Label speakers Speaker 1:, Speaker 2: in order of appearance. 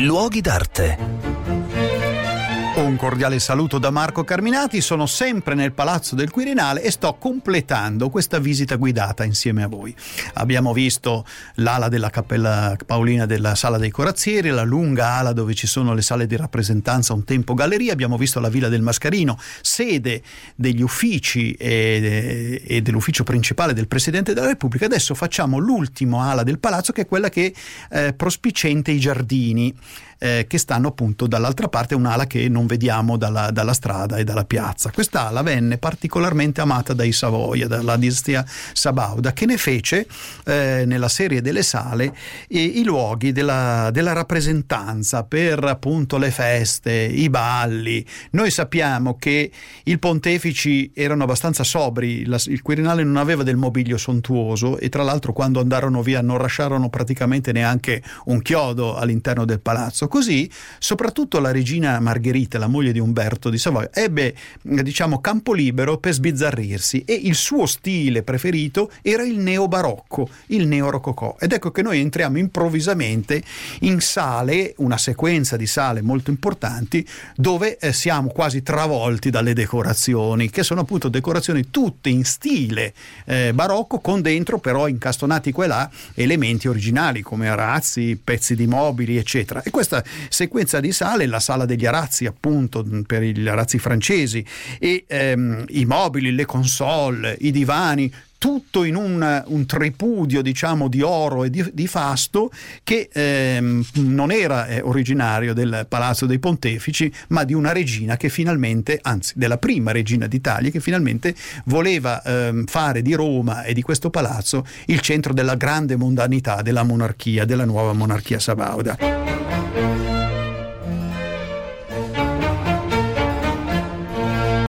Speaker 1: Luoghi d'arte.
Speaker 2: Un cordiale saluto da Marco Carminati, sono sempre nel Palazzo del Quirinale e sto completando questa visita guidata insieme a voi. Abbiamo visto l'ala della Cappella Paolina della Sala dei Corazzieri, la lunga ala dove ci sono le sale di rappresentanza, un tempo galleria, abbiamo visto la Villa del Mascarino, sede degli uffici e, e dell'ufficio principale del Presidente della Repubblica. Adesso facciamo l'ultimo ala del palazzo che è quella che eh, prospicente i giardini eh, che stanno appunto dall'altra parte, un'ala che non vediamo dalla, dalla, strada e dalla piazza. Quest'ala venne particolarmente amata dai Savoia, dalla dinastia Sabauda, che ne fece eh, nella serie delle sale i, i luoghi della, della rappresentanza per appunto le feste, i balli. Noi sappiamo che i pontefici erano abbastanza sobri, la, il Quirinale non aveva del mobilio sontuoso e tra l'altro quando andarono via non lasciarono praticamente neanche un chiodo all'interno del palazzo. Così, soprattutto la regina Margherita, la moglie di Umberto di Savoia, ebbe, diciamo, campo libero per sbizzarrirsi e il suo stile preferito era il neobarocco, il neorococò. Ed ecco che noi entriamo improvvisamente in sale, una sequenza di sale molto importanti, dove eh, siamo quasi travolti dalle decorazioni, che sono appunto decorazioni tutte in stile eh, barocco, con dentro però incastonati qua e là elementi originali come arazzi, pezzi di mobili, eccetera. E sequenza di sale, la sala degli arazzi appunto per gli arazzi francesi e ehm, i mobili, le console, i divani, tutto in un, un, tripudio diciamo di oro e di, di fasto che ehm, non era eh, originario del Palazzo dei Pontefici ma di una regina che finalmente, anzi della prima regina d'Italia che finalmente voleva ehm, fare di Roma e di questo palazzo il centro della grande mondanità della monarchia, della nuova monarchia sabauda.